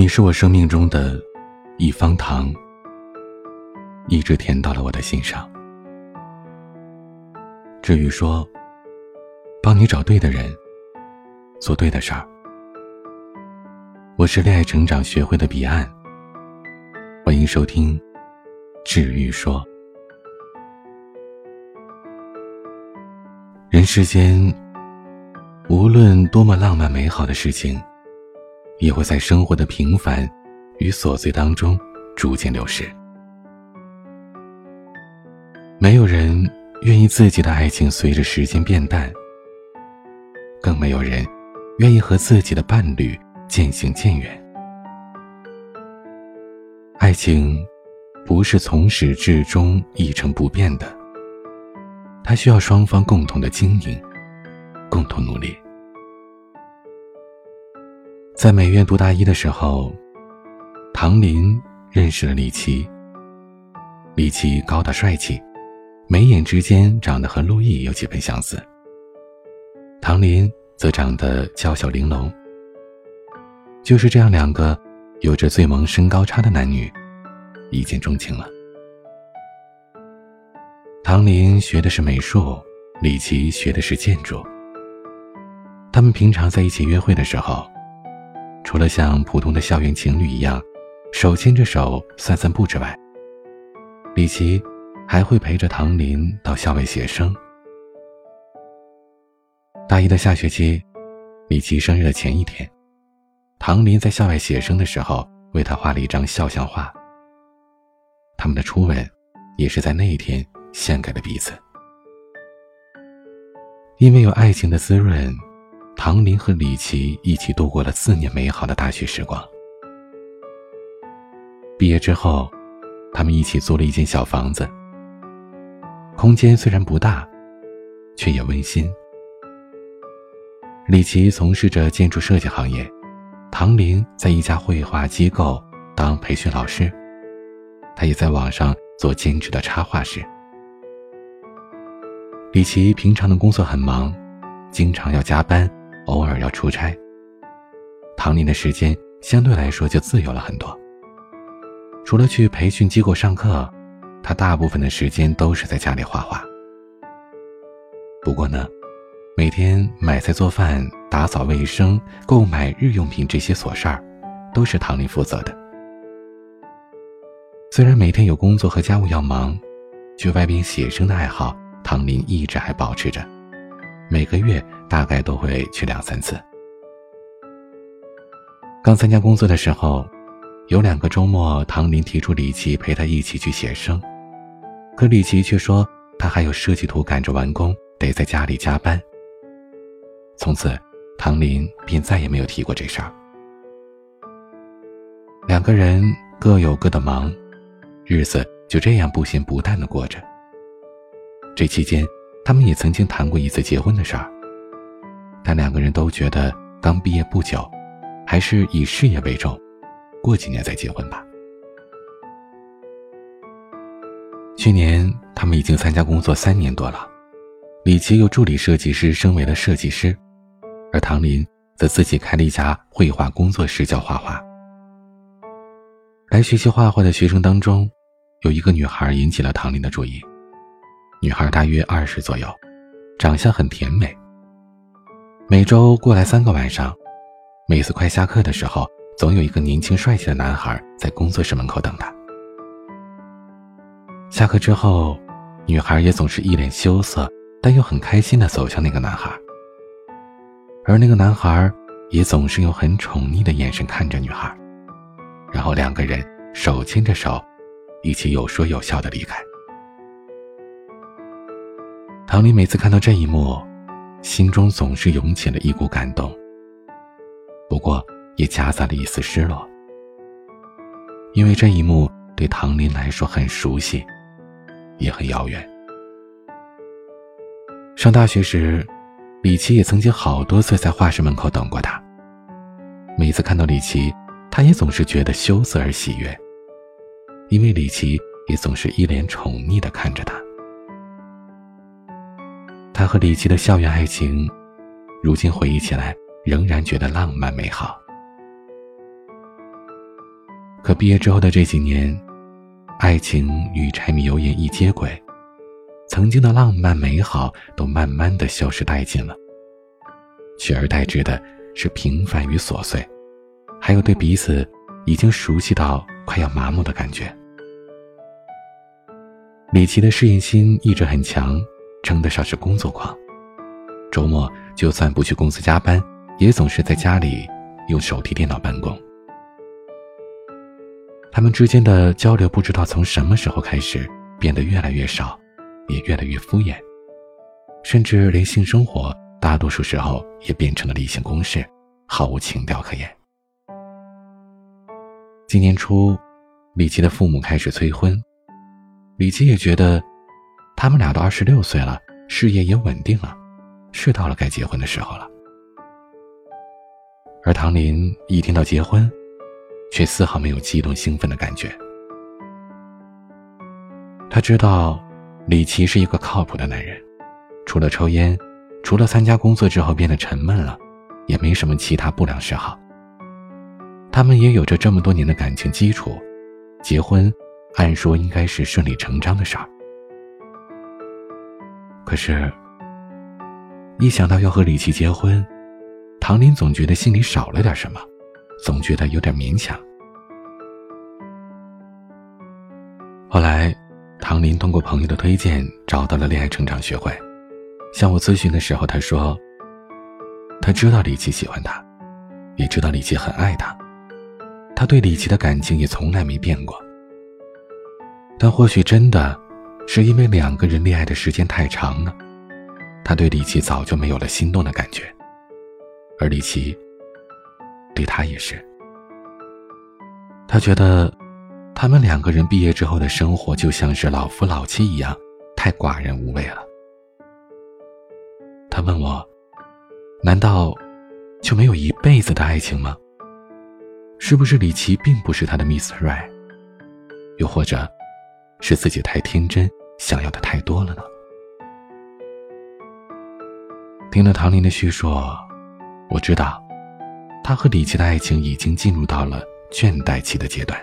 你是我生命中的一方糖，一直甜到了我的心上。至于说，帮你找对的人，做对的事儿，我是恋爱成长学会的彼岸。欢迎收听《治愈说》。人世间，无论多么浪漫美好的事情。也会在生活的平凡与琐碎当中逐渐流逝。没有人愿意自己的爱情随着时间变淡，更没有人愿意和自己的伴侣渐行渐远。爱情不是从始至终一成不变的，它需要双方共同的经营，共同努力。在美院读大一的时候，唐林认识了李琦。李琦高大帅气，眉眼之间长得和陆毅有几分相似。唐林则长得娇小玲珑。就是这样，两个有着最萌身高差的男女，一见钟情了。唐林学的是美术，李琦学的是建筑。他们平常在一起约会的时候。除了像普通的校园情侣一样，手牵着手散散步之外，李琦还会陪着唐林到校外写生。大一的下学期，李琦生日的前一天，唐林在校外写生的时候为他画了一张肖像画。他们的初吻，也是在那一天献给了彼此，因为有爱情的滋润。唐林和李琦一起度过了四年美好的大学时光。毕业之后，他们一起租了一间小房子。空间虽然不大，却也温馨。李琦从事着建筑设计行业，唐林在一家绘画机构当培训老师，他也在网上做兼职的插画师。李琦平常的工作很忙，经常要加班。偶尔要出差，唐林的时间相对来说就自由了很多。除了去培训机构上课，他大部分的时间都是在家里画画。不过呢，每天买菜做饭、打扫卫生、购买日用品这些琐事儿，都是唐林负责的。虽然每天有工作和家务要忙，去外边写生的爱好，唐林一直还保持着。每个月大概都会去两三次。刚参加工作的时候，有两个周末，唐林提出李琦陪他一起去写生，可李琦却说他还有设计图赶着完工，得在家里加班。从此，唐林便再也没有提过这事儿。两个人各有各的忙，日子就这样不咸不淡的过着。这期间。他们也曾经谈过一次结婚的事儿，但两个人都觉得刚毕业不久，还是以事业为重，过几年再结婚吧。去年他们已经参加工作三年多了，李琦由助理设计师升为了设计师，而唐林则自己开了一家绘画工作室教画画。来学习画画的学生当中，有一个女孩引起了唐林的注意。女孩大约二十左右，长相很甜美。每周过来三个晚上，每次快下课的时候，总有一个年轻帅气的男孩在工作室门口等她。下课之后，女孩也总是一脸羞涩，但又很开心的走向那个男孩。而那个男孩也总是用很宠溺的眼神看着女孩，然后两个人手牵着手，一起有说有笑的离开。唐林每次看到这一幕，心中总是涌起了一股感动。不过也夹杂了一丝失落，因为这一幕对唐林来说很熟悉，也很遥远。上大学时，李琦也曾经好多次在画室门口等过他。每次看到李琦，他也总是觉得羞涩而喜悦，因为李琦也总是一脸宠溺的看着他。他和李琦的校园爱情，如今回忆起来，仍然觉得浪漫美好。可毕业之后的这几年，爱情与柴米油盐一接轨，曾经的浪漫美好都慢慢的消失殆尽了，取而代之的是平凡与琐碎，还有对彼此已经熟悉到快要麻木的感觉。李琦的事业心一直很强，称得上是工作狂。周末就算不去公司加班，也总是在家里用手提电脑办公。他们之间的交流不知道从什么时候开始变得越来越少，也越来越敷衍，甚至连性生活大多数时候也变成了例行公事，毫无情调可言。今年初，李琦的父母开始催婚。李琦也觉得，他们俩都二十六岁了，事业也稳定了，是到了该结婚的时候了。而唐林一听到结婚，却丝毫没有激动兴奋的感觉。他知道，李琦是一个靠谱的男人，除了抽烟，除了参加工作之后变得沉闷了，也没什么其他不良嗜好。他们也有着这么多年的感情基础，结婚。按说应该是顺理成章的事儿，可是，一想到要和李琦结婚，唐林总觉得心里少了点什么，总觉得有点勉强。后来，唐林通过朋友的推荐找到了恋爱成长学会，向我咨询的时候，他说：“他知道李琦喜欢他，也知道李琦很爱他，他对李琦的感情也从来没变过。”但或许真的，是因为两个人恋爱的时间太长了，他对李琦早就没有了心动的感觉，而李琦对他也是。他觉得，他们两个人毕业之后的生活就像是老夫老妻一样，太寡人无味了。他问我，难道就没有一辈子的爱情吗？是不是李琦并不是他的 Mr. Right？又或者？是自己太天真，想要的太多了呢。听了唐林的叙述，我知道，他和李琦的爱情已经进入到了倦怠期的阶段，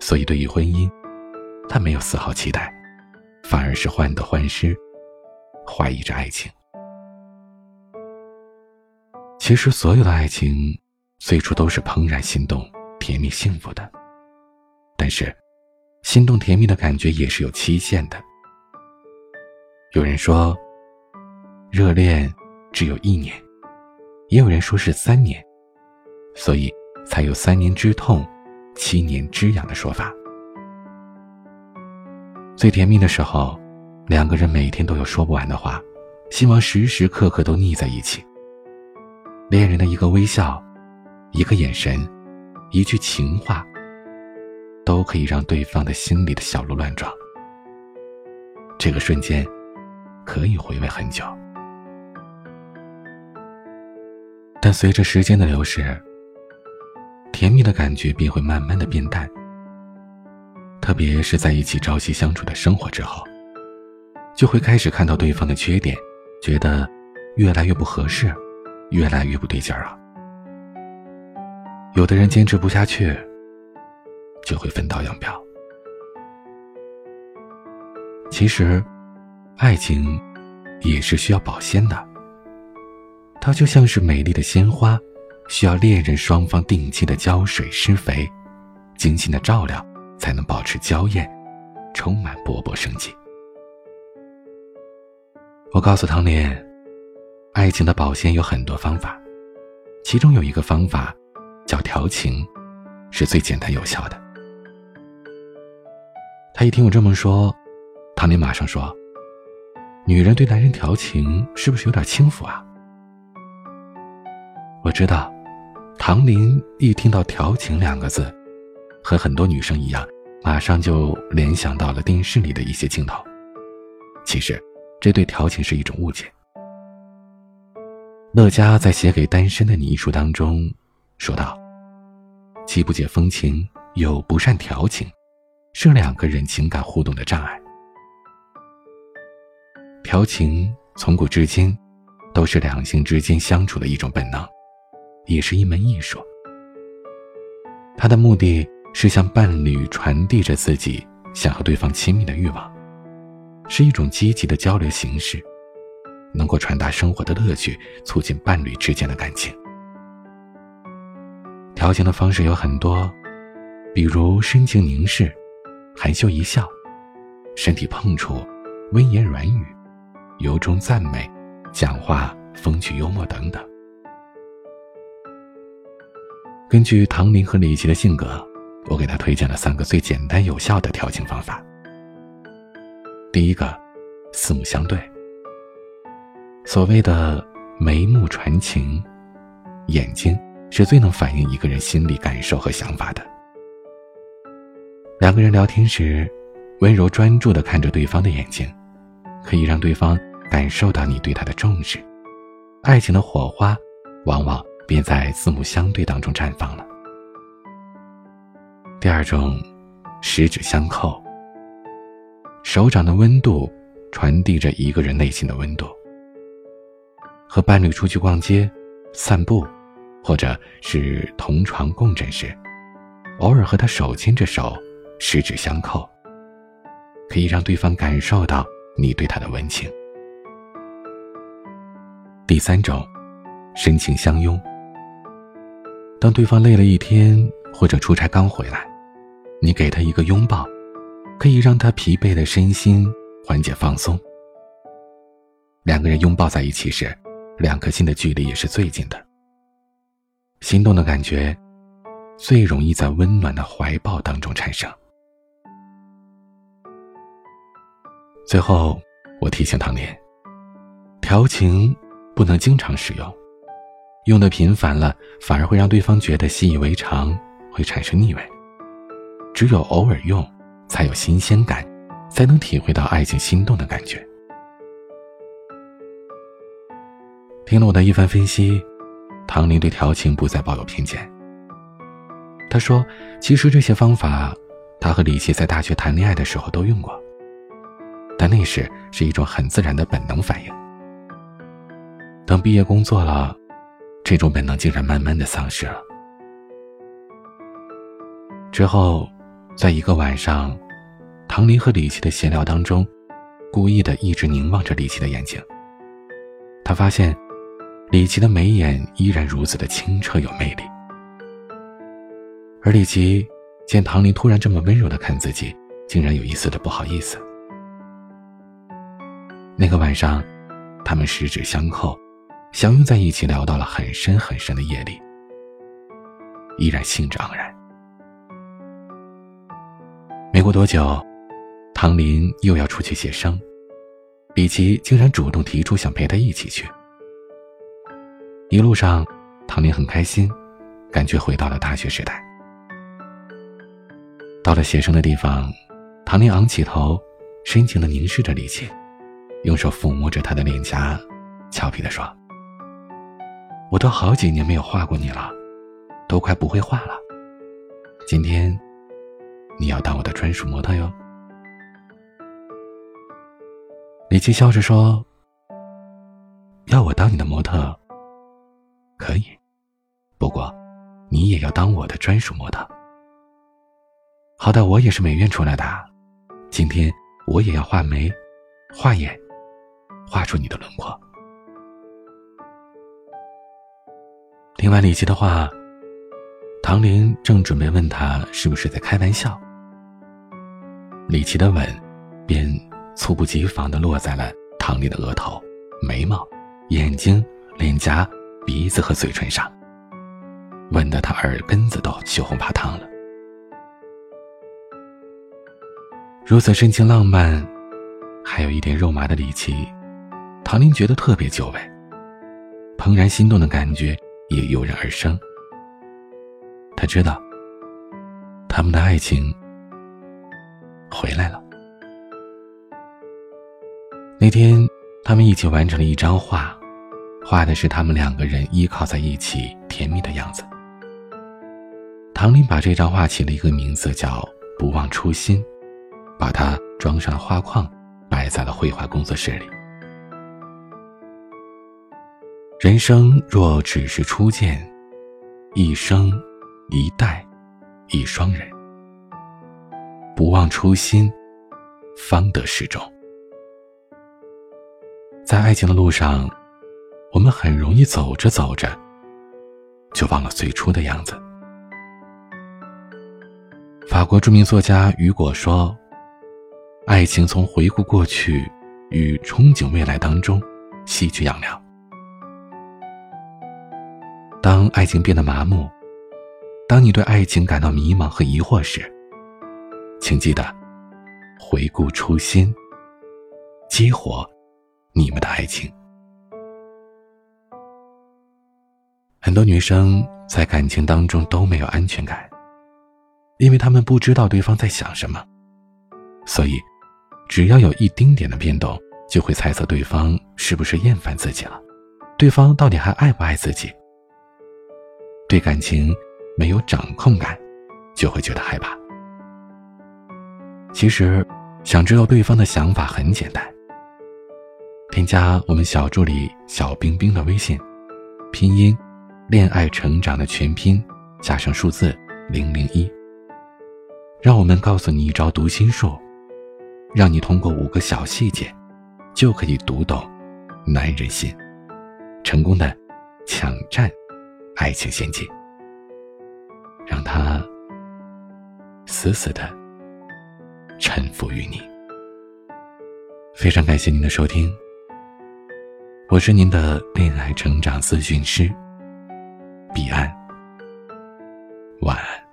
所以对于婚姻，他没有丝毫期待，反而是患得患失，怀疑着爱情。其实，所有的爱情最初都是怦然心动、甜蜜幸福的，但是。心动甜蜜的感觉也是有期限的。有人说，热恋只有一年，也有人说是三年，所以才有“三年之痛，七年之痒”的说法。最甜蜜的时候，两个人每天都有说不完的话，希望时时刻刻都腻在一起。恋人的一个微笑，一个眼神，一句情话。都可以让对方的心里的小鹿乱撞。这个瞬间，可以回味很久。但随着时间的流逝，甜蜜的感觉便会慢慢的变淡。特别是在一起朝夕相处的生活之后，就会开始看到对方的缺点，觉得越来越不合适，越来越不对劲儿了。有的人坚持不下去。就会分道扬镳。其实，爱情也是需要保鲜的。它就像是美丽的鲜花，需要恋人双方定期的浇水施肥，精心的照料，才能保持娇艳，充满勃勃生机。我告诉唐莲，爱情的保鲜有很多方法，其中有一个方法叫调情，是最简单有效的。他一听我这么说，唐林马上说：“女人对男人调情是不是有点轻浮啊？”我知道，唐林一听到“调情”两个字，和很多女生一样，马上就联想到了电视里的一些镜头。其实，这对调情是一种误解。乐嘉在写给单身的你一书当中说道：“既不解风情，又不善调情。”是两个人情感互动的障碍。调情从古至今，都是两性之间相处的一种本能，也是一门艺术。它的目的是向伴侣传递着自己想和对方亲密的欲望，是一种积极的交流形式，能够传达生活的乐趣，促进伴侣之间的感情。调情的方式有很多，比如深情凝视、含羞一笑、身体碰触、温言软语、由衷赞美、讲话风趣幽默等等。根据唐林和李琦的性格，我给他推荐了三个最简单有效的调情方法。第一个，四目相对。所谓的眉目传情，眼睛是最能反映一个人心理感受和想法的。两个人聊天时，温柔专注的看着对方的眼睛，可以让对方感受到你对他的重视。爱情的火花，往往。便在四目相对当中绽放了。第二种，十指相扣。手掌的温度传递着一个人内心的温度。和伴侣出去逛街、散步，或者是同床共枕时，偶尔和他手牵着手，十指相扣，可以让对方感受到你对他的温情。第三种，深情相拥。当对方累了一天，或者出差刚回来，你给他一个拥抱，可以让他疲惫的身心缓解放松。两个人拥抱在一起时，两颗心的距离也是最近的。心动的感觉，最容易在温暖的怀抱当中产生。最后，我提醒唐年，调情不能经常使用。用的频繁了，反而会让对方觉得习以为常，会产生腻味。只有偶尔用，才有新鲜感，才能体会到爱情心动的感觉。听了我的一番分析，唐林对调情不再抱有偏见。他说：“其实这些方法，他和李琦在大学谈恋爱的时候都用过，但那时是一种很自然的本能反应。等毕业工作了。”这种本能竟然慢慢的丧失了。之后，在一个晚上，唐林和李琦的闲聊当中，故意的一直凝望着李琦的眼睛。他发现，李琦的眉眼依然如此的清澈有魅力。而李琦见唐林突然这么温柔的看自己，竟然有一丝的不好意思。那个晚上，他们十指相扣。相拥在一起，聊到了很深很深的夜里，依然兴致盎然。没过多久，唐林又要出去写生，李琦竟然主动提出想陪他一起去。一路上，唐林很开心，感觉回到了大学时代。到了写生的地方，唐林昂起头，深情的凝视着李琦，用手抚摸着他的脸颊，俏皮的说。我都好几年没有画过你了，都快不会画了。今天，你要当我的专属模特哟。李琦笑着说：“要我当你的模特，可以，不过，你也要当我的专属模特。好歹我也是美院出来的，今天我也要画眉，画眼，画出你的轮廓。”听完李琦的话，唐林正准备问他是不是在开玩笑，李琦的吻便猝不及防地落在了唐林的额头、眉毛、眼睛、脸颊、鼻子和嘴唇上，吻得他耳根子都羞红怕烫了。如此深情浪漫，还有一点肉麻的李琦，唐林觉得特别久违，怦然心动的感觉。也油然而生。他知道，他们的爱情回来了。那天，他们一起完成了一张画，画的是他们两个人依靠在一起甜蜜的样子。唐林把这张画起了一个名字，叫“不忘初心”，把它装上了画框，摆在了绘画工作室里。人生若只是初见，一生一代，一双人，不忘初心，方得始终。在爱情的路上，我们很容易走着走着，就忘了最初的样子。法国著名作家雨果说：“爱情从回顾过去与憧憬未来当中吸取养料。当爱情变得麻木，当你对爱情感到迷茫和疑惑时，请记得回顾初心，激活你们的爱情。很多女生在感情当中都没有安全感。”因为他们不知道对方在想什么，所以只要有一丁点的变动，就会猜测对方是不是厌烦自己了，对方到底还爱不爱自己。对感情没有掌控感，就会觉得害怕。其实，想知道对方的想法很简单，添加我们小助理小冰冰的微信，拼音，恋爱成长的全拼加上数字零零一。让我们告诉你一招读心术，让你通过五个小细节，就可以读懂男人心，成功的抢占爱情陷阱，让他死死的臣服于你。非常感谢您的收听，我是您的恋爱成长咨询师彼岸，晚安。